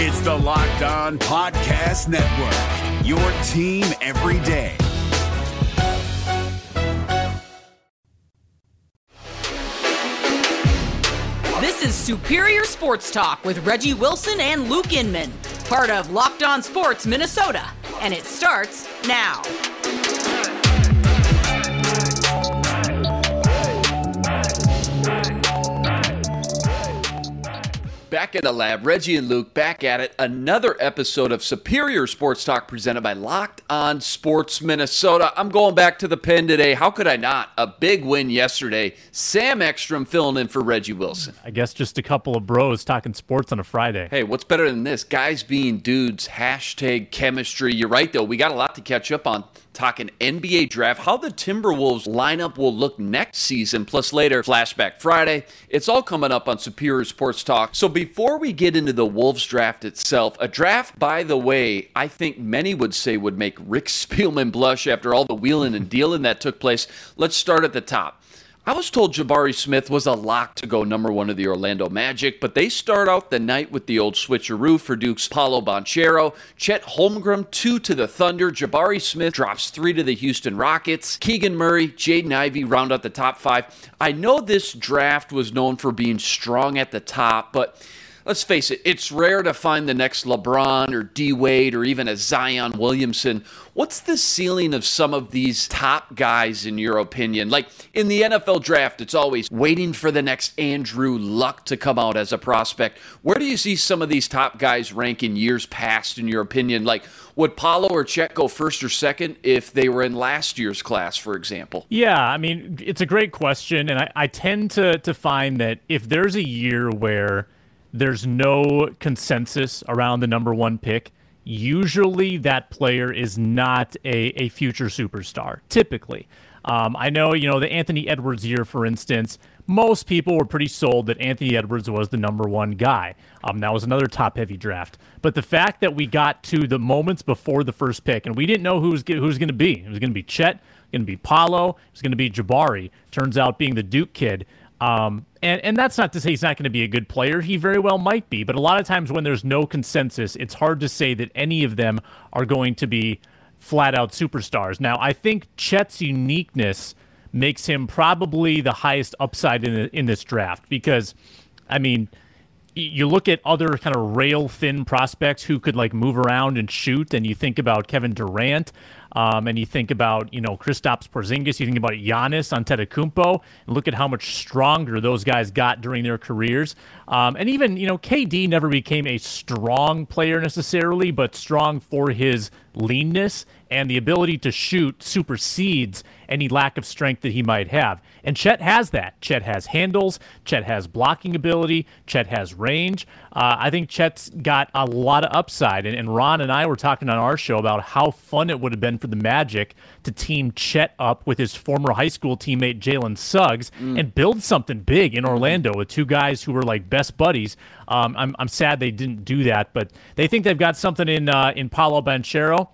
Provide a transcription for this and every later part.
It's the Locked On Podcast Network, your team every day. This is Superior Sports Talk with Reggie Wilson and Luke Inman, part of Locked On Sports Minnesota, and it starts now. Back in the lab, Reggie and Luke back at it. Another episode of Superior Sports Talk presented by Locked On Sports Minnesota. I'm going back to the pen today. How could I not? A big win yesterday. Sam Ekstrom filling in for Reggie Wilson. I guess just a couple of bros talking sports on a Friday. Hey, what's better than this? Guys being dudes, hashtag chemistry. You're right, though. We got a lot to catch up on talking NBA draft, how the Timberwolves lineup will look next season, plus later, Flashback Friday. It's all coming up on Superior Sports Talk. So before we get into the Wolves draft itself, a draft, by the way, I think many would say would make Rick Spielman blush after all the wheeling and dealing that took place. Let's start at the top. I was told Jabari Smith was a lock to go number one of the Orlando Magic, but they start out the night with the old switcheroo for Duke's Paolo Banchero. Chet Holmgren, two to the Thunder. Jabari Smith drops three to the Houston Rockets. Keegan Murray, Jaden Ivey round out the top five. I know this draft was known for being strong at the top, but let's face it, it's rare to find the next LeBron or D Wade or even a Zion Williamson. What's the ceiling of some of these top guys, in your opinion? Like in the NFL draft, it's always waiting for the next Andrew Luck to come out as a prospect. Where do you see some of these top guys rank in years past, in your opinion? Like, would Paolo or Chet go first or second if they were in last year's class, for example? Yeah, I mean, it's a great question. And I, I tend to, to find that if there's a year where there's no consensus around the number one pick, usually that player is not a, a future superstar, typically. Um, I know, you know, the Anthony Edwards year, for instance, most people were pretty sold that Anthony Edwards was the number one guy. Um, that was another top heavy draft. But the fact that we got to the moments before the first pick and we didn't know who was, who was going to be, it was going to be Chet, going to be Paolo, it was going to be Jabari. Turns out being the Duke kid. Um, and, and that's not to say he's not going to be a good player. He very well might be. But a lot of times when there's no consensus, it's hard to say that any of them are going to be flat out superstars. Now, I think Chet's uniqueness makes him probably the highest upside in, the, in this draft because, I mean, you look at other kind of rail thin prospects who could like move around and shoot, and you think about Kevin Durant. Um, and you think about, you know, Kristaps Porzingis, you think about Giannis Antetokounmpo, and look at how much stronger those guys got during their careers. Um, and even, you know, KD never became a strong player necessarily, but strong for his leanness and the ability to shoot supersedes any lack of strength that he might have. And Chet has that. Chet has handles. Chet has blocking ability. Chet has range. Uh, I think Chet's got a lot of upside. And, and Ron and I were talking on our show about how fun it would have been for the Magic to team Chet up with his former high school teammate Jalen Suggs mm. and build something big in Orlando with two guys who were like best buddies. Um, I'm, I'm sad they didn't do that, but they think they've got something in uh, in Paolo Banchero.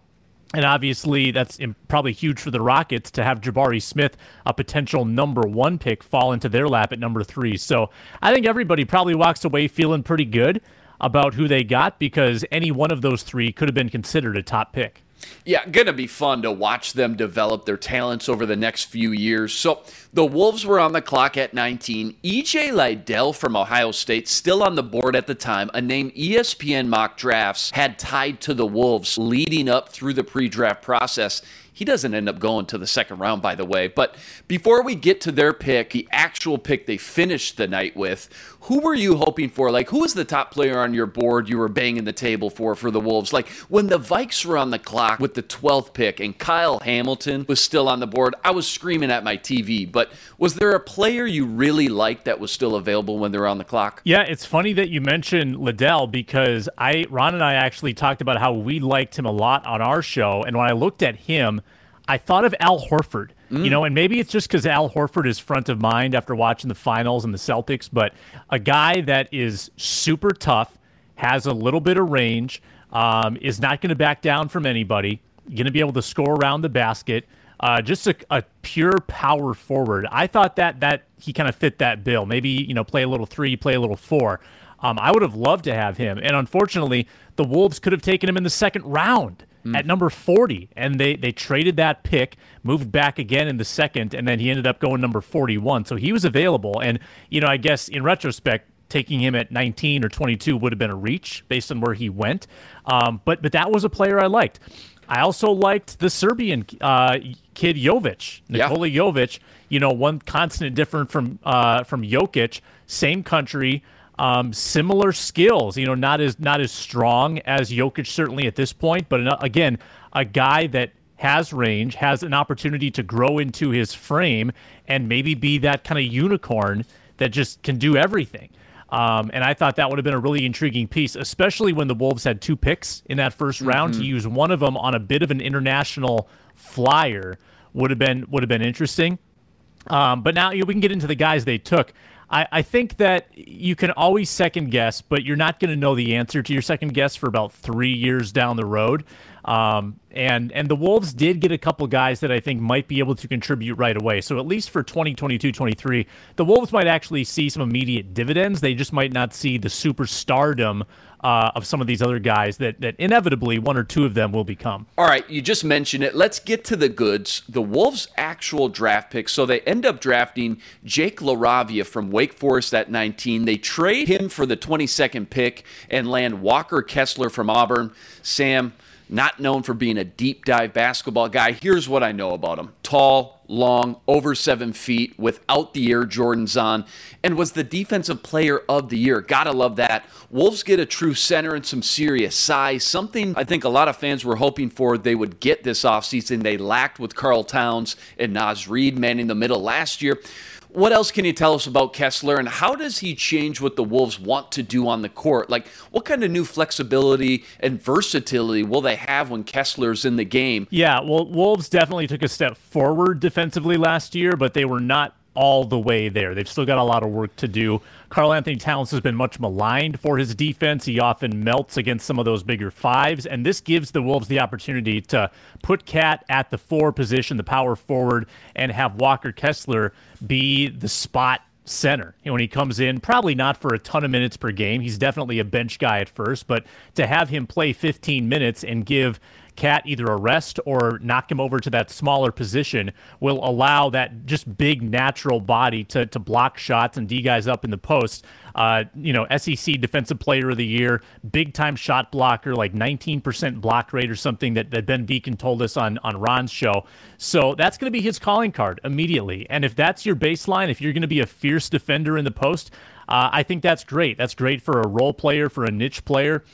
And obviously, that's probably huge for the Rockets to have Jabari Smith, a potential number one pick, fall into their lap at number three. So I think everybody probably walks away feeling pretty good about who they got because any one of those three could have been considered a top pick. Yeah, going to be fun to watch them develop their talents over the next few years. So the Wolves were on the clock at 19. EJ Liddell from Ohio State, still on the board at the time, a name ESPN mock drafts had tied to the Wolves leading up through the pre draft process. He doesn't end up going to the second round, by the way. But before we get to their pick, the actual pick they finished the night with, who were you hoping for? Like, who was the top player on your board you were banging the table for for the Wolves? Like, when the Vikes were on the clock with the 12th pick and Kyle Hamilton was still on the board, I was screaming at my TV. But was there a player you really liked that was still available when they were on the clock? Yeah, it's funny that you mentioned Liddell because I, Ron and I actually talked about how we liked him a lot on our show. And when I looked at him, I thought of Al Horford. Mm. You know, and maybe it's just because Al Horford is front of mind after watching the finals and the Celtics, but a guy that is super tough, has a little bit of range, um, is not going to back down from anybody, going to be able to score around the basket. Uh, just a, a, pure power forward. I thought that that he kind of fit that bill. Maybe you know play a little three, play a little four. Um, I would have loved to have him, and unfortunately, the Wolves could have taken him in the second round mm. at number 40, and they they traded that pick, moved back again in the second, and then he ended up going number 41. So he was available, and you know, I guess in retrospect, taking him at 19 or 22 would have been a reach based on where he went. Um, but but that was a player I liked. I also liked the Serbian uh, kid Jovic, Nikola yeah. Jovic. You know, one constant different from uh, from Jokic, same country, um, similar skills. You know, not as not as strong as Jokic certainly at this point, but again, a guy that has range, has an opportunity to grow into his frame, and maybe be that kind of unicorn that just can do everything. Um, and I thought that would have been a really intriguing piece, especially when the Wolves had two picks in that 1st mm-hmm. round. To use one of them on a bit of an international flyer would have been would have been interesting. Um, but now you know, we can get into the guys they took. I, I think that you can always second guess, but you're not going to know the answer to your second guess for about three years down the road. Um, and and the Wolves did get a couple guys that I think might be able to contribute right away. So at least for 2022-23, the Wolves might actually see some immediate dividends. They just might not see the superstardom uh, of some of these other guys that that inevitably one or two of them will become. All right, you just mentioned it. Let's get to the goods. The Wolves' actual draft picks. So they end up drafting Jake LaRavia from Wake Forest at 19. They trade him for the 22nd pick and land Walker Kessler from Auburn. Sam not known for being a deep dive basketball guy. Here's what I know about him tall, long, over seven feet, without the Air Jordans on, and was the defensive player of the year. Gotta love that. Wolves get a true center and some serious size, something I think a lot of fans were hoping for they would get this offseason. They lacked with Karl Towns and Naz Reid manning the middle last year. What else can you tell us about Kessler and how does he change what the Wolves want to do on the court? Like, what kind of new flexibility and versatility will they have when Kessler's in the game? Yeah, well, Wolves definitely took a step forward defensively last year, but they were not all the way there. They've still got a lot of work to do. Karl-Anthony Towns has been much maligned for his defense. He often melts against some of those bigger fives, and this gives the Wolves the opportunity to put KAT at the four position, the power forward, and have Walker Kessler be the spot center. when he comes in, probably not for a ton of minutes per game. He's definitely a bench guy at first, but to have him play 15 minutes and give KAT either arrest or knock him over to that smaller position will allow that just big natural body to, to block shots and D guys up in the post. Uh, you know, SEC Defensive Player of the Year, big time shot blocker, like 19% block rate or something that, that Ben Beacon told us on, on Ron's show. So that's going to be his calling card immediately. And if that's your baseline, if you're going to be a fierce defender in the post, uh, I think that's great. That's great for a role player, for a niche player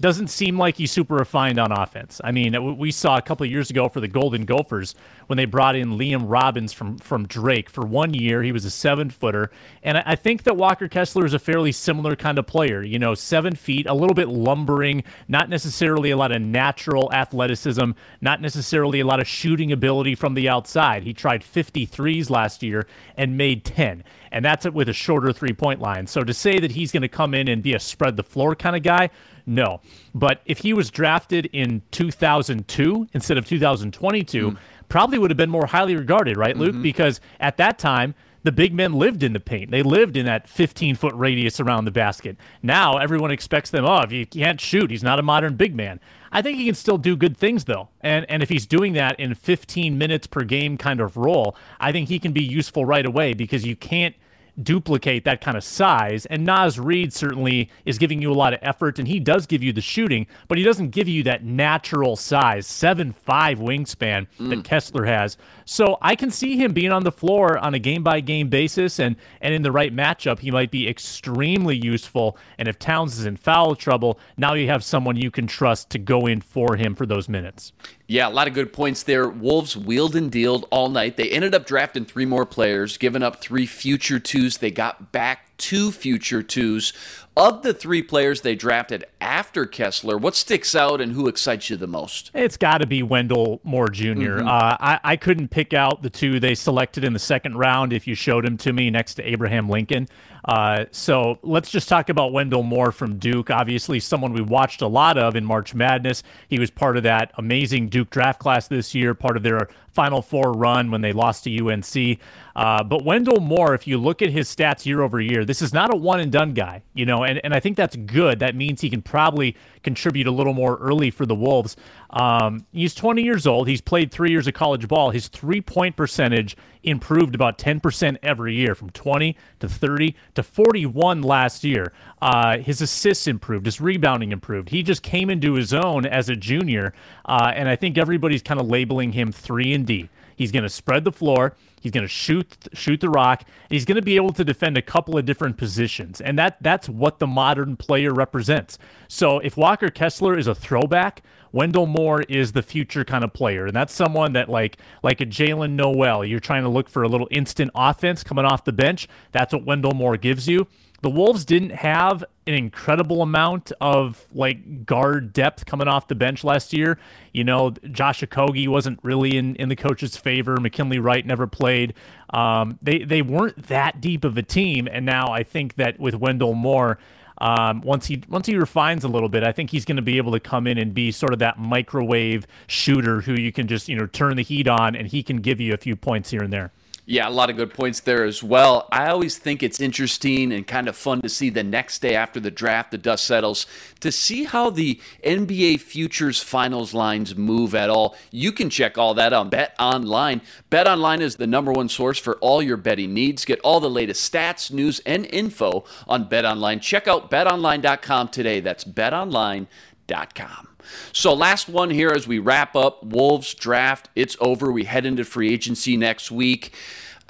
doesn't seem like he's super refined on offense. I mean, we saw a couple years ago for the Golden Gophers when they brought in Liam Robbins from from Drake for one year. He was a seven footer, and I think that Walker Kessler is a fairly similar kind of player. You know, seven feet, a little bit lumbering, not necessarily a lot of natural athleticism, not necessarily a lot of shooting ability from the outside. He tried 53s last year and made 10 and that's it with a shorter three point line. So to say that he's going to come in and be a spread the floor kind of guy, no. But if he was drafted in 2002 instead of 2022, mm. probably would have been more highly regarded, right, Luke? Mm-hmm. Because at that time, the big men lived in the paint. They lived in that 15 foot radius around the basket. Now everyone expects them, oh, if you can't shoot, he's not a modern big man. I think he can still do good things though. And and if he's doing that in 15 minutes per game kind of role, I think he can be useful right away because you can't duplicate that kind of size. And Naz Reid certainly is giving you a lot of effort, and he does give you the shooting, but he doesn't give you that natural size, seven five wingspan mm. that Kessler has. So I can see him being on the floor on a game by game basis, and and in the right matchup, he might be extremely useful. And if Towns is in foul trouble, now you have someone you can trust to go in for him for those minutes. Yeah, a lot of good points there. Wolves wheeled and dealed all night. They ended up drafting three more players, giving up three future twos. They got back two future twos. Of the three players they drafted after Kessler, what sticks out and who excites you the most? It's got to be Wendell Moore junior mm-hmm. uh, I, I couldn't pick out the two they selected in the second round if you showed them to me next to Abraham Lincoln. Uh, so let's just talk about Wendell Moore from Duke. Obviously, someone we watched a lot of in March Madness. He was part of that amazing Duke draft class this year, part of their Final Four run when they lost to UNC. Uh, but Wendell Moore, if you look at his stats year over year, this is not a one and done guy. You know, know, and, and I think that's good. That means he can probably contribute a little more early for the Wolves. Um, he's 20 years old. He's played three years of college ball. His three point percentage improved about 10% every year from 20 to 30 to 41 last year. Uh, his assists improved, his rebounding improved. He just came into his own as a junior, uh, and I think everybody's kind of labeling him 3 and D. He's going to spread the floor. He's going to shoot shoot the rock. he's going to be able to defend a couple of different positions, and that that's what the modern player represents. So if Walker Kessler is a throwback, Wendell Moore is the future kind of player, and that's someone that like like a Jaylen Nowell. You're trying to look for a little instant offense coming off the bench. That's what Wendell Moore gives you the Wolves didn't have an incredible amount of like guard depth coming off the bench last year. You know, Josh Okogie wasn't really in, in the coach's favor. McKinley Wright never played. Um, they they weren't that deep of a team, and now I think that with Wendell Moore. Um, once he once he refines a little bit, I think he's going to be able to come in and be sort of that microwave shooter who you can just you know turn the heat on and he can give you a few points here and there. Yeah, a lot of good points there as well. I always think it's interesting and kind of fun to see the next day after the draft, the dust settles, to see how the NBA futures finals lines move at all. You can check all that on Bet Online. Bet Online is the number one source for all your betting needs. Get all the latest stats, news, and info on Bet Online. Check out betonline.com today. That's betonline.com. So, last one here as we wrap up Wolves draft. It's over. We head into free agency next week.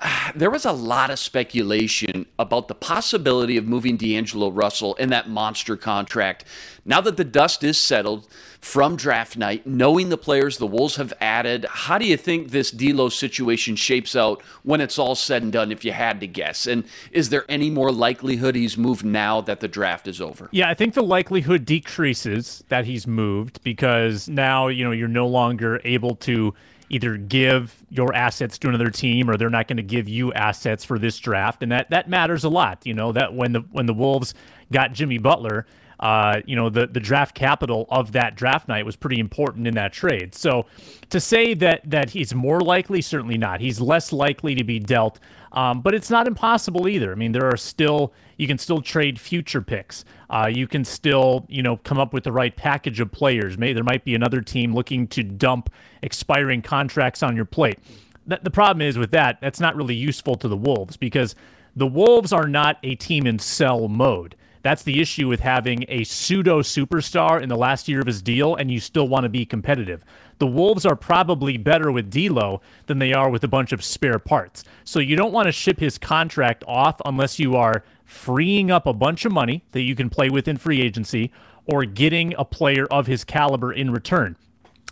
there was a lot of speculation about the possibility of moving D'Angelo Russell in that monster contract. Now that the dust is settled from draft night, knowing the players the Wolves have added, how do you think this D'Lo situation shapes out when it's all said and done? If you had to guess, and is there any more likelihood he's moved now that the draft is over? Yeah, I think the likelihood decreases that he's moved because now you know you're no longer able to either give your assets to another team or they're not going to give you assets for this draft. And that that matters a lot you know that when the when the wolves got jimmy butler uh, you know the the draft capital of that draft night was pretty important in that trade so to say that that he's more likely certainly not he's less likely to be dealt um, but it's not impossible either. I mean, there are still you can still trade future picks. Uh, you can still you know come up with the right package of players. Maybe there might be another team looking to dump expiring contracts on your plate. The, the problem is with that, that's not really useful to the Wolves because the Wolves are not a team in sell mode. That's the issue with having a pseudo superstar in the last year of his deal and you still want to be competitive the Wolves are probably better with D'Lo than they are with a bunch of spare parts. So you don't want to ship his contract off unless you are freeing up a bunch of money that you can play with in free agency or getting a player of his caliber in return.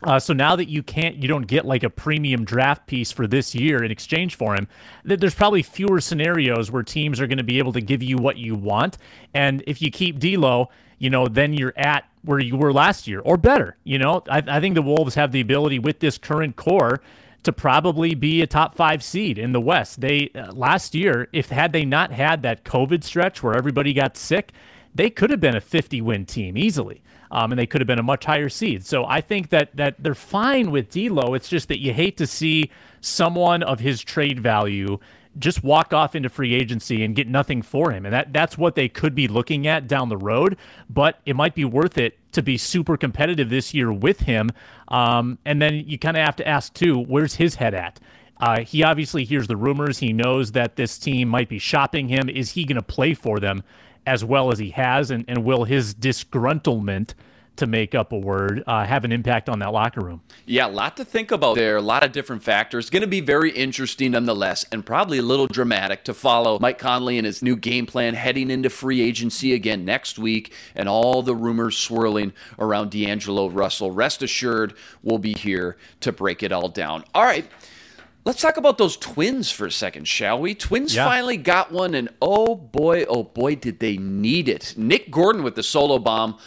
Uh, so now that you can't, you don't get like a premium draft piece for this year in exchange for him. That there's probably fewer scenarios where teams are going to be able to give you what you want. And if you keep D'Lo, you know, then you're at where you were last year or better. You know, I, I think the Wolves have the ability with this current core to probably be a top five seed in the West. They uh, last year, if had they not had that COVID stretch where everybody got sick, they could have been a 50 win team easily. Um, and they could have been a much higher seed. So I think that that they're fine with D'Lo. It's just that you hate to see someone of his trade value just walk off into free agency and get nothing for him. And that that's what they could be looking at down the road. But it might be worth it to be super competitive this year with him. Um, and then you kind of have to ask too, where's his head at? Uh, he obviously hears the rumors. He knows that this team might be shopping him. Is he going to play for them as well as he has? And, and will his disgruntlement to make up a word uh, have an impact on that locker room. Yeah, a lot to think about there. A lot of different factors. Going to be very interesting nonetheless, and probably a little dramatic to follow Mike Conley and his new game plan heading into free agency again next week, and all the rumors swirling around D'Angelo Russell. Rest assured, we'll be here to break it all down. All right. Let's talk about those twins for a second, shall we? Twins yeah. finally got one, and oh boy, oh boy, did they need it. Nick Gordon with the solo bomb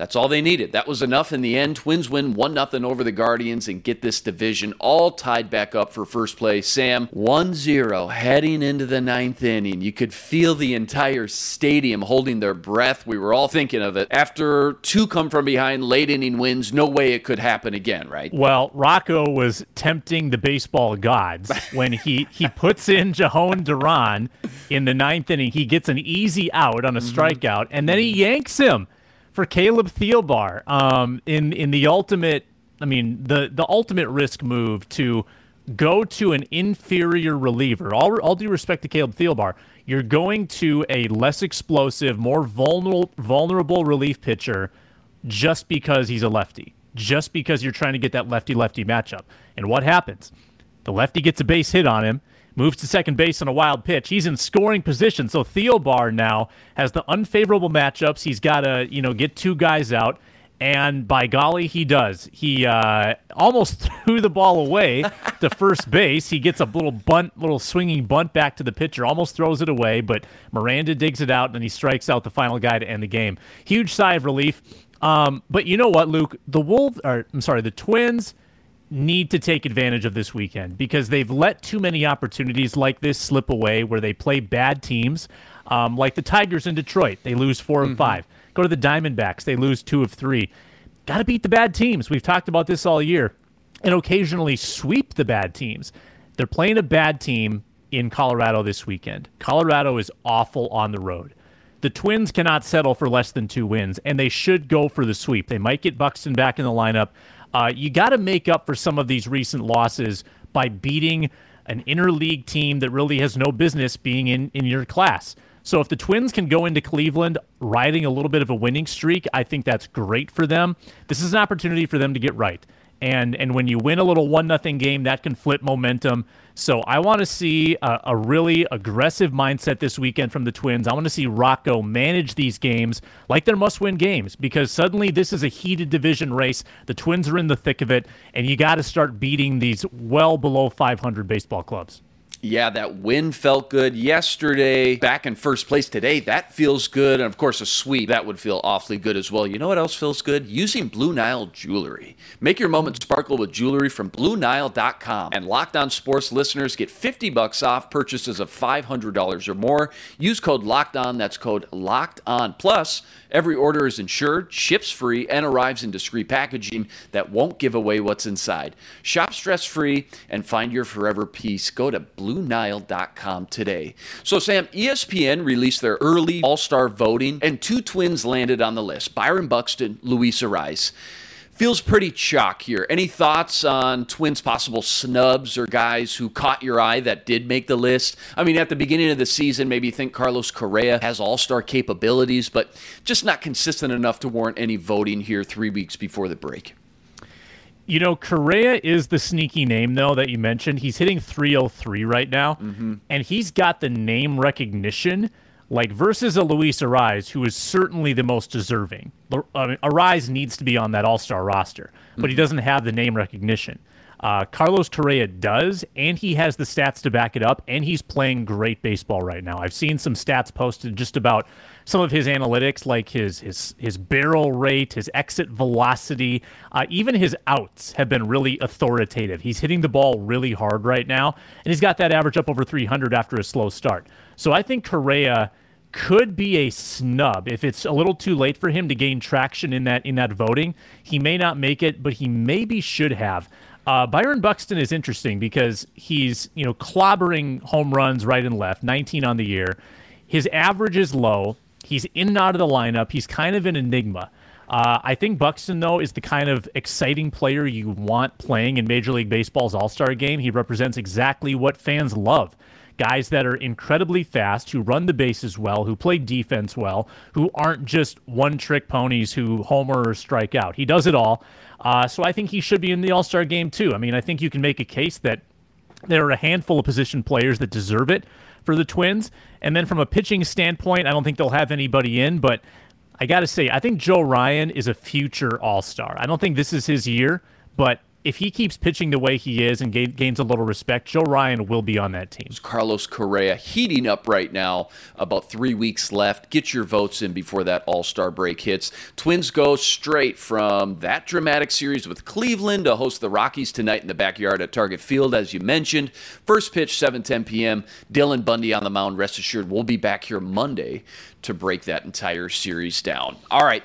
That's all they needed. That was enough in the end. Twins win 1 0 over the Guardians and get this division all tied back up for first place. Sam, 1 0 heading into the ninth inning. You could feel the entire stadium holding their breath. We were all thinking of it. After two come from behind late inning wins, no way it could happen again, right? Well, Rocco was tempting the baseball gods when he, he puts in Jhoan Duran in the ninth inning. He gets an easy out on a mm-hmm. strikeout, and then he yanks him for Caleb Thielbar um, in in the ultimate. I mean, the the ultimate risk move to go to an inferior reliever. All all due respect to Caleb Thielbar, you're going to a less explosive, more vulnerable vulnerable relief pitcher just because he's a lefty. Just because you're trying to get that lefty lefty matchup. And what happens? The lefty gets a base hit on him moves to second base on a wild pitch. He's in scoring position. So Thielbar now has the unfavorable matchups. He's got to, you know, get two guys out. And by golly, he does. He uh, almost threw the ball away to first base. He gets a little bunt, little swinging bunt back to the pitcher, almost throws it away, but Miranda digs it out and he strikes out the final guy to end the game. Huge sigh of relief. Um, but you know what, Luke? The Wolves, or I'm sorry, the Twins need to take advantage of this weekend because they've let too many opportunities like this slip away where they play bad teams, um, like the Tigers in Detroit. They lose 4 mm-hmm. of five. Go to the Diamondbacks. They lose two of three. Got to beat the bad teams. We've talked about this all year. And occasionally sweep the bad teams. They're playing a bad team in Colorado this weekend. Colorado is awful on the road. The Twins cannot settle for less than two wins, and they should go for the sweep. They might get Buxton back in the lineup. Uh, you got to make up for some of these recent losses by beating an interleague team that really has no business being in, in your class. So if the Twins can go into Cleveland riding a little bit of a winning streak, I think that's great for them. This is an opportunity for them to get right. And and when you win a little one nothing game, that can flip momentum. So I want to see a, a, really aggressive mindset this weekend from the Twins. I want to see Rocco manage these games like they're must-win games because suddenly this is a heated division race. The Twins are in the thick of it, and you got to start beating these well below 500 baseball clubs. Yeah, that win felt good yesterday. Back in first place today, that feels good. And of course, a sweep, that would feel awfully good as well. You know what else feels good? Using Blue Nile jewelry. Make your moment sparkle with jewelry from BlueNile.com. And Locked On Sports listeners get 50 bucks off purchases of $500 or more. Use code Locked On. That's code Locked On. Plus, every order is insured, ships free, and arrives in discreet packaging that won't give away what's inside. Shop stress free and find your forever piece. Go to Blue BlueNile.com today. So, Sam, ESPN released their early All Star voting, and two twins landed on the list Byron Buxton, Luis Arraez. Feels pretty chalk here. Any thoughts on Twins' possible snubs or guys who caught your eye that did make the list? I mean, at the beginning of the season, maybe you think Carlos Correa has all star capabilities, but just not consistent enough to warrant any voting here three weeks before the break. You know, Correa is the sneaky name though that you mentioned. He's hitting 303 right now, mm-hmm. and he's got the name recognition like versus a Luis Arraez, who is certainly the most deserving. I mean, Arraez needs to be on that All Star roster, but mm-hmm. he doesn't have the name recognition. Uh, Carlos Correa does, and he has the stats to back it up, and he's playing great baseball right now. I've seen some stats posted just about some of his analytics, like his his his barrel rate, his exit velocity, uh, even his outs have been really authoritative. He's hitting the ball really hard right now, and he's got that average up over 300 after a slow start. So I think Correa could be a snub if it's a little too late for him to gain traction in that in that voting. He may not make it, but he maybe should have. Uh, Byron Buxton is interesting because he's you know clobbering home runs right and left, 19 on the year. His average is low. He's in and out of the lineup. He's kind of an enigma. Uh, I think Buxton, though, is the kind of exciting player you want playing in Major League Baseball's All Star game. He represents exactly what fans love guys that are incredibly fast, who run the bases well, who play defense well, who aren't just one trick ponies who homer or strike out. He does it all. Uh, so I think he should be in the All Star game too. I mean, I think you can make a case that there are a handful of position players that deserve it for the Twins. And then from a pitching standpoint, I don't think they'll have anybody in, but I got to say, I think Joe Ryan is a future All Star. I don't think this is his year, but if he keeps pitching the way he is and gain, gains a little respect, Joe Ryan will be on that team. Carlos Correa heating up right now. About three weeks left. Get your votes in before that All Star break hits. Twins go straight from that dramatic series with Cleveland to host the Rockies tonight in the backyard at Target Field, as you mentioned. First pitch 7:10 p.m. Dylan Bundy on the mound. Rest assured, we'll be back here Monday to break that entire series down. All right,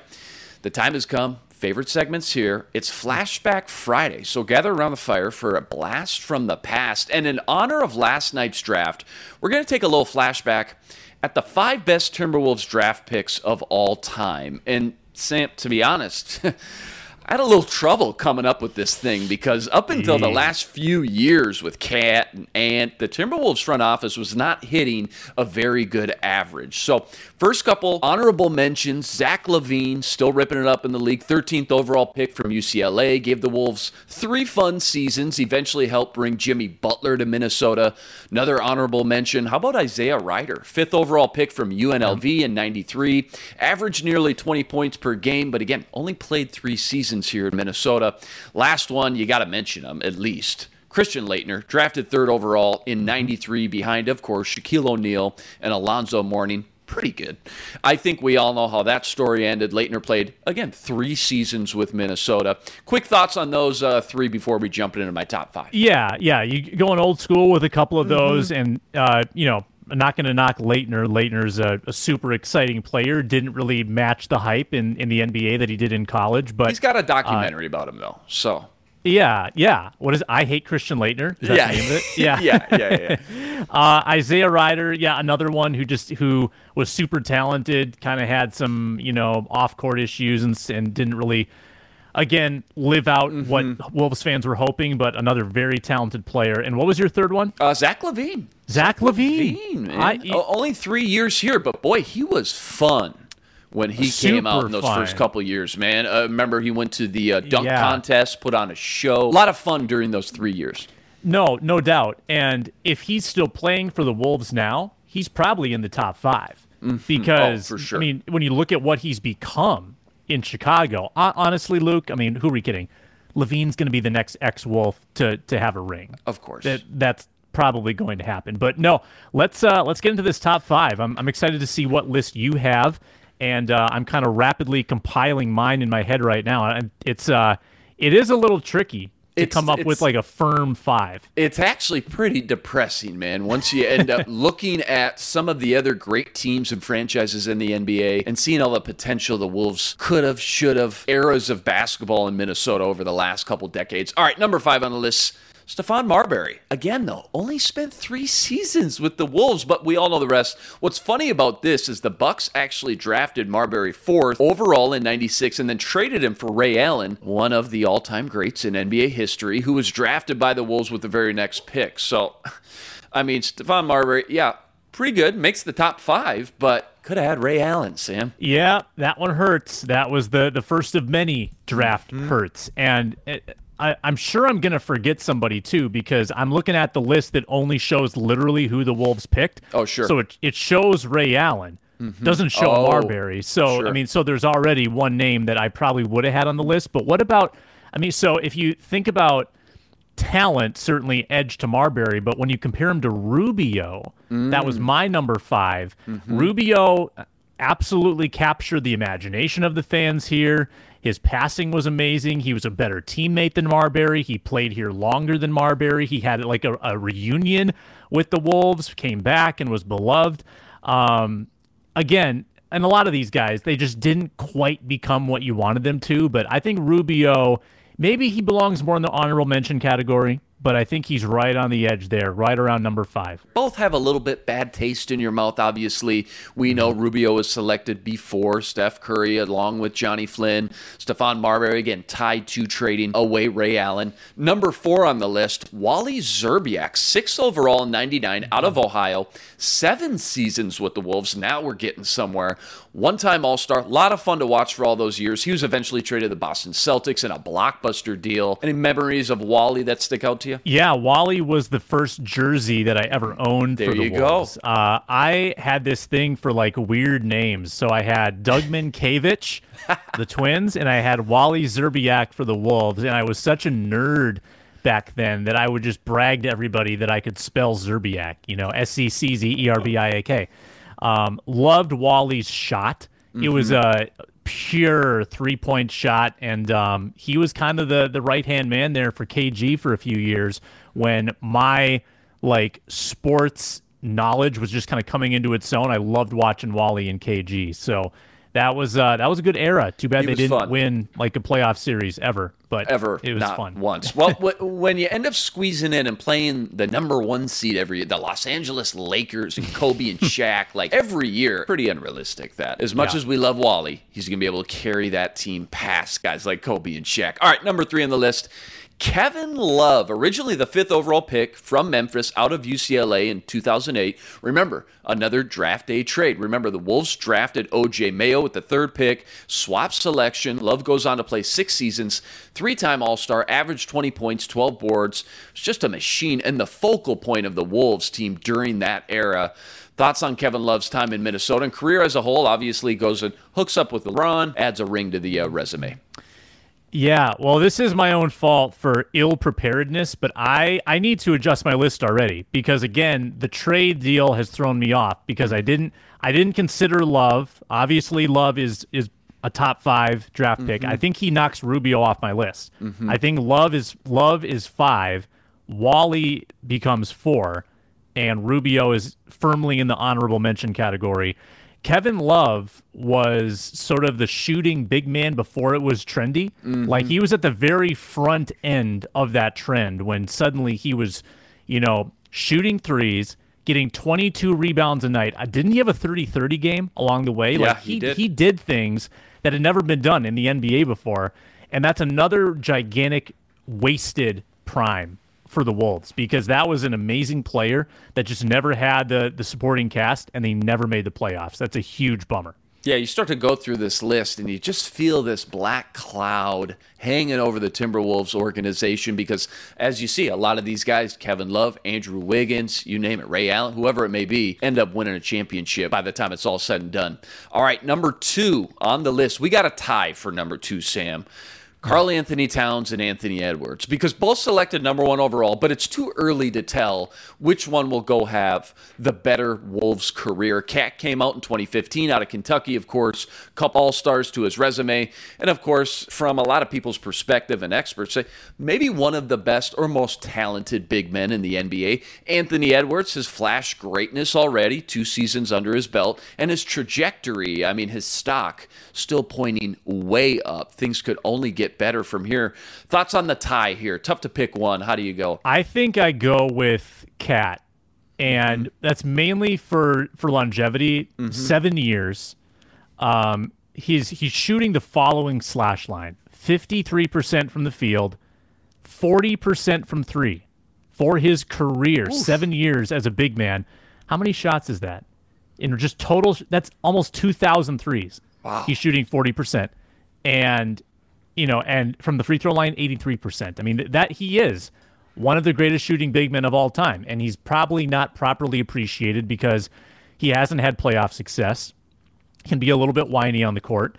the time has come favorite segments here. It's Flashback Friday, so gather around the fire for a blast from the past. And in honor of last night's draft, we're going to take a little flashback at the five best Timberwolves draft picks of all time. And Sam, to be honest, I had a little trouble coming up with this thing because up until the mm. last few years with KAT and Ant, the Timberwolves front office was not hitting a very good average. So, first couple honorable mentions Zach LaVine, still ripping it up in the league, 13th overall pick from UCLA, gave the Wolves three fun seasons, eventually helped bring Jimmy Butler to Minnesota. Another honorable mention, how about Isaiah Rider, fifth overall pick from UNLV in 93, averaged nearly 20 points per game, but again, only played three seasons here in Minnesota. Last one, you got to mention him at least. Christian Laettner, drafted third overall in 93, behind, of course, Shaquille O'Neal and Alonzo Mourning. Pretty good. I think we all know how that story ended. Laettner played, again, three seasons with Minnesota. Quick thoughts on those uh, three before we jump into my top five. Yeah, yeah. You going old school with a couple of those, mm-hmm. and, uh, you know, I'm not going to knock Laettner. Laettner's a, a, super exciting player. Didn't really match the hype in, in the NBA that he did in college, but he's got a documentary uh, about him though. So yeah, yeah. What is I hate Christian Laettner? Is that yeah. the name of it? Yeah, yeah, yeah. yeah. uh, Isaiah Rider, yeah, another one who just who was super talented, kind of had some you know off court issues and and didn't really again live out mm-hmm. what Wolves fans were hoping, but another very talented player. And what was your third one? Uh, Zach LaVine. Zach Levine. LaVine I, only three years here, but boy, he was fun when he came out in those fun. first couple years, man. Uh, remember, he went to the uh, dunk yeah. contest, put on a show. A lot of fun during those three years. No, no doubt. And if he's still playing for the Wolves now, he's probably in the top 5 mm-hmm. Because, oh, sure. I mean, when you look at what he's become in Chicago, honestly, Luke, I mean, who are we kidding? LaVine's going to be the next ex Wolf to to have a ring. Of course, that that's probably going to happen. But no, let's uh, let's get into this top five. I'm I'm excited to see what list you have and uh, I'm kind of rapidly compiling mine in my head right now. And it's uh, it is a little tricky to it's, come up with like a firm five. It's actually pretty depressing, man. Once you end up looking at some of the other great teams and franchises in the NBA and seeing all the potential the Wolves could have, should have, eras of basketball in Minnesota over the last couple decades. All right, number five on the list Stephon Marbury, again, though, only spent three seasons with the Wolves, but we all know the rest. What's funny about this is the Bucks actually drafted Marbury fourth overall in 96 and then traded him for Ray Allen, one of the all time greats in NBA history, who was drafted by the Wolves with the very next pick. So, I mean, Stephon Marbury, yeah, pretty good, makes the top five, but could have had Ray Allen, Sam. Yeah, that one hurts. That was the the first of many draft mm-hmm. hurts, and it, I, am sure I'm gonna forget somebody too because I'm looking at the list that only shows literally who the Wolves picked. Oh, sure. So it it shows Ray Allen. Mm-hmm. Doesn't show oh, Marbury. So sure. I mean, so there's already one name that I probably would have had on the list. But what about? I mean, so if you think about talent, certainly edge to Marbury, but when you compare him to Rubio, mm. that was mm. my number 5 mm-hmm. Rubio absolutely captured the imagination of the fans here. His passing was amazing. He was a better teammate than Marbury. He played here longer than Marbury. He had like a, a reunion with the Wolves, came back and was beloved. Um, again, and a lot of these guys, they just didn't quite become what you wanted them to. But I think Rubio, maybe he belongs more in the honorable mention category but I think he's right on the edge there, right around number five. Both have a little bit bad taste in your mouth, obviously. We know mm-hmm. Rubio was selected before Steph Curry, along with Johnny Flynn. Stephon Marbury, again, tied to trading away Ray Allen. Number four on the list, Wally Szczerbiak, six overall 99 out of Ohio. Seven seasons with the Wolves. Now we're getting somewhere. One time All Star, a lot of fun to watch for all those years. He was eventually traded to the Boston Celtics in a blockbuster deal. Any memories of Wally that stick out to you? You? Yeah, Wally was the first jersey that I ever owned There for the you go. Wolves. Uh, I had this thing for like weird names. So I had Doug Mientkiewicz, the Twins, and I had Wally Szczerbiak for the Wolves. And I was such a nerd back then that I would just brag to everybody that I could spell Szczerbiak, you know, S C C Z E R B I A K. Um, loved Wally's shot. It was a pure three point shot, and um, he was kind of the the right hand man there for KG for a few years when my like sports knowledge was just kind of coming into its own. I loved watching Wally and KG, so that was uh, that was a good era. Too bad He they didn't fun. win like a playoff series ever, but ever. it was not fun. once. well, when you end up squeezing in and playing the number one seed every year, the Los Angeles Lakers and Kobe and Shaq, like every year, pretty unrealistic. That as much Yeah. as we love Wally, he's gonna be able to carry that team past guys like Kobe and Shaq. All right, number three on the list. Kevin Love, originally the fifth overall pick from Memphis out of UCLA in 2008. Remember, another draft day trade. Remember, the Wolves drafted OJ Mayo with the third pick, swap selection. Love goes on to play six seasons, three time All Star, averaged 20 points, 12 boards. It's just a machine and the focal point of the Wolves team during that era. Thoughts on Kevin Love's time in Minnesota and career as a whole? Obviously, goes and hooks up with LeBron, adds a ring to the uh, resume. Yeah, well, this is my own fault for ill preparedness, but I I need to adjust my list already because again, the trade deal has thrown me off because I didn't I didn't consider Love. Obviously, Love is is a top 5 draft pick. I mm-hmm. think he knocks Rubio off my list. Mm-hmm. I think Love is Love is 5, Wally becomes 4, and Rubio is firmly in the honorable mention category. Kevin Love was sort of the shooting big man before it was trendy. Like he was at the very front end of that trend when suddenly he was, you know, shooting threes, getting 22 rebounds a night. Uh, Didn't he have a 30-30 game along the way? Yeah, like he did. he did things that had never been done in the NBA before. And that's another gigantic wasted prime for the Wolves because that was an amazing player that just never had the the supporting cast and they never made the playoffs. That's a huge bummer. Yeah, you start to go through this list and you just feel this black cloud hanging over the Timberwolves organization because, as you see, a lot of these guys, Kevin Love, Andrew Wiggins, you name it, Ray Allen, whoever it may be, end up winning a championship by the time it's all said and done. All right, number two on the list. We got a tie for number two, Sam. Karl Anthony Towns and Anthony Edwards because both selected number one overall, but it's too early to tell which one will go have the better Wolves career. KAT came out in 2015 out of Kentucky, of course, couple all stars to his resume, and of course, from a lot of people's perspective and experts, say maybe one of the best or most talented big men in the NBA. Anthony Edwards has flashed greatness already, two seasons under his belt, and his trajectory, I mean, his stock still pointing way up. Things could only get better from here. Thoughts on the tie here? Tough to pick one. How do you go? I think I go with KAT, and that's mainly for for longevity. Seven years. Um, he's he's shooting the following slash line: fifty three percent from the field, forty percent from three, for his career. Seven years as a big man. How many shots is that? In just total, that's almost 2,000 threes. Wow. He's shooting 40%. And, you know, and from the free throw line, 83%. I mean, that he is one of the greatest shooting big men of all time. And he's probably not properly appreciated because he hasn't had playoff success, can be a little bit whiny on the court.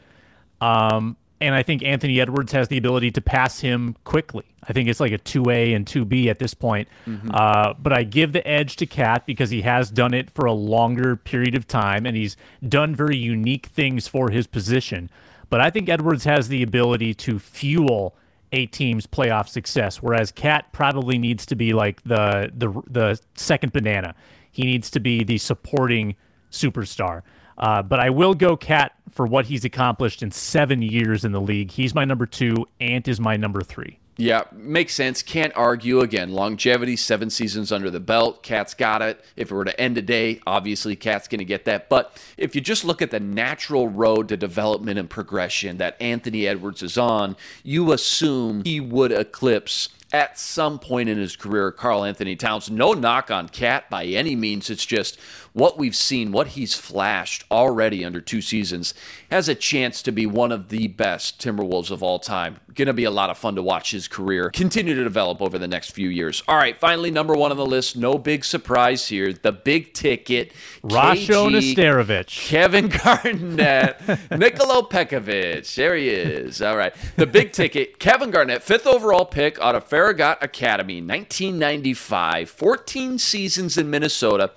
Um, and I think Anthony Edwards has the ability to pass him quickly. I think it's like a 2A and 2B at this point. Uh, but I give the edge to KAT because he has done it for a longer period of time and he's done very unique things for his position. But I think Edwards has the ability to fuel a team's playoff success, whereas KAT probably needs to be like the the the second banana. He needs to be the supporting superstar. Uh, but I will go KAT for what he's accomplished in seven years in the league. He's my number two. Ant is my number three. Yeah, makes sense. Can't argue. Again, longevity, seven seasons under the belt. KAT's got it. If it were to end today, obviously KAT's going to get that. But if you just look at the natural road to development and progression that Anthony Edwards is on, you assume he would eclipse at some point in his career, Karl-Anthony Towns. No knock on KAT by any means. It's just what we've seen, what he's flashed already under two seasons, has a chance to be one of the best Timberwolves of all time. Going to be a lot of fun to watch his career continue to develop over the next few years. All right, finally, number one on the list. No big surprise here. The big ticket. Rasho Nesterovic. Kevin Garnett. Nikola Pekovic. There he is. All right. The big ticket. Kevin Garnett, fifth overall pick out of Farragut Academy, 1995. 14 seasons in Minnesota.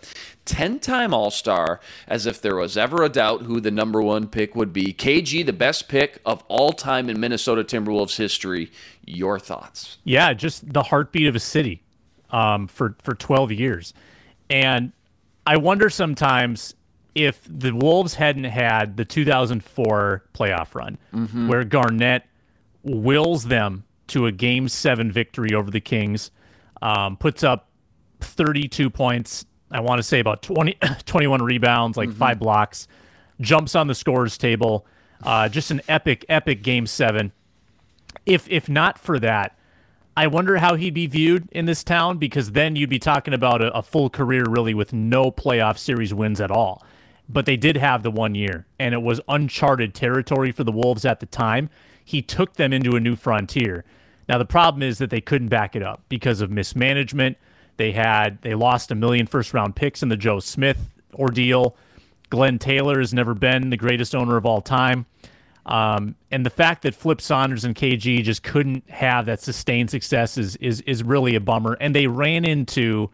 10 time All Star, as if there was ever a doubt who the number one pick would be. KG, the best pick of all time in Minnesota Timberwolves history. Your thoughts? Yeah, just the heartbeat of a city um, for, for 12 years. And I wonder sometimes if the Wolves hadn't had the 2004 playoff run, mm-hmm. where Garnett wills them to a game seven victory over the Kings, um, puts up 32 points, I want to say about 20, 21 rebounds, like mm-hmm. five blocks, jumps on the scores table. Uh, just an epic, epic game seven. If if not for that, I wonder how he'd be viewed in this town because then you'd be talking about a, a full career really with no playoff series wins at all. But they did have the one year, and it was uncharted territory for the Wolves at the time. He took them into a new frontier. Now the problem is that they couldn't back it up because of mismanagement they had they lost a million first round picks in the Joe Smith ordeal. Glen Taylor has never been the greatest owner of all time. Um, and the fact that Flip Saunders and KG just couldn't have that sustained success is, is, is really a bummer. And they ran into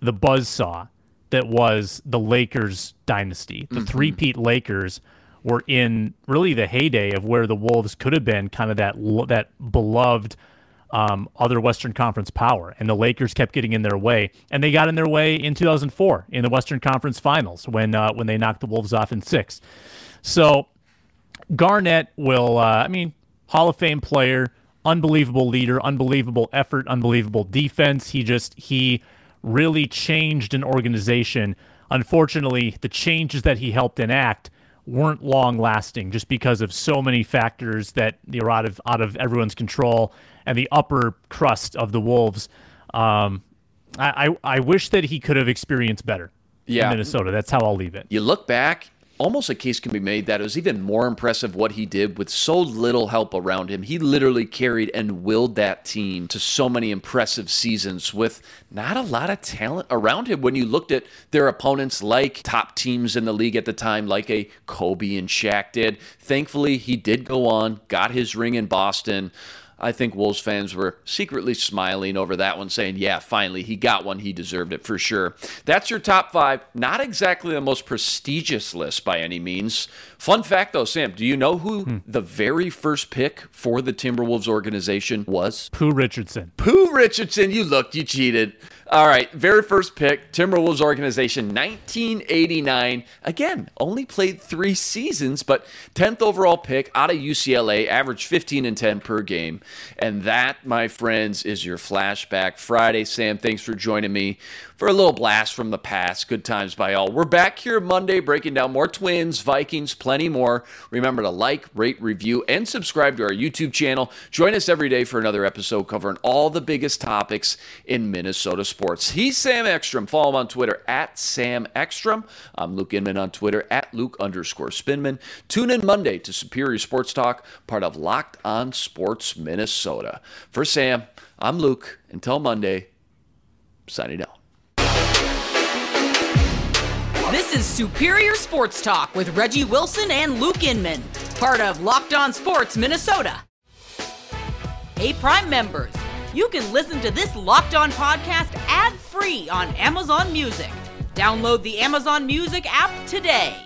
the buzzsaw that was the Lakers dynasty. The mm-hmm. three-peat Lakers were in really the heyday of where the Wolves could have been kind of that that beloved – um, other Western Conference power, and the Lakers kept getting in their way, and they got in their way in 2004 in the Western Conference Finals when uh, when they knocked the Wolves off in six. So Garnett will, uh, I mean, Hall of Fame player, unbelievable leader, unbelievable effort, unbelievable defense. He just he really changed an organization. Unfortunately, the changes that he helped enact weren't long lasting just because of so many factors that are out of out of everyone's control and the upper crust of the Wolves. Um, I, I, I wish that he could have experienced better yeah. in Minnesota. That's how I'll leave it. You look back, almost a case can be made that it was even more impressive what he did with so little help around him. He literally carried and willed that team to so many impressive seasons with not a lot of talent around him. When you looked at their opponents, like top teams in the league at the time, like a Kobe and Shaq did, thankfully he did go on, got his ring in Boston. I think Wolves fans were secretly smiling over that one, saying, yeah, finally, he got one. He deserved it for sure. That's your top five. Not exactly the most prestigious list by any means. Fun fact, though, Sam, do you know who hmm. the very first pick for the Timberwolves organization was? Pooh Richardson. Pooh Richardson. You looked, you cheated. All right, very first pick, Timberwolves organization, 1989. Again, only played three seasons, but 10th overall pick out of UCLA, averaged 15 and 10 per game. And that, my friends, is your flashback Friday. Sam, thanks for joining me for a little blast from the past. Good times by all. We're back here Monday breaking down more Twins, Vikings, plenty more. Remember to like, rate, review, and subscribe to our YouTube channel. Join us every day for another episode covering all the biggest topics in Minnesota sports. He's Sam Ekstrom. Follow him on Twitter at Sam Ekstrom. I'm Luke Inman on Twitter at Luke underscore Spinman. Tune in Monday to Superior Sports Talk, part of Locked On Sports Minnesota. For Sam, I'm Luke. Until Monday, signing out. This is Superior Sports Talk with Reggie Wilson and Luke Inman, part of Locked On Sports Minnesota. Hey, Prime members, you can listen to this Locked On podcast ad free on Amazon Music. Download the Amazon Music app today.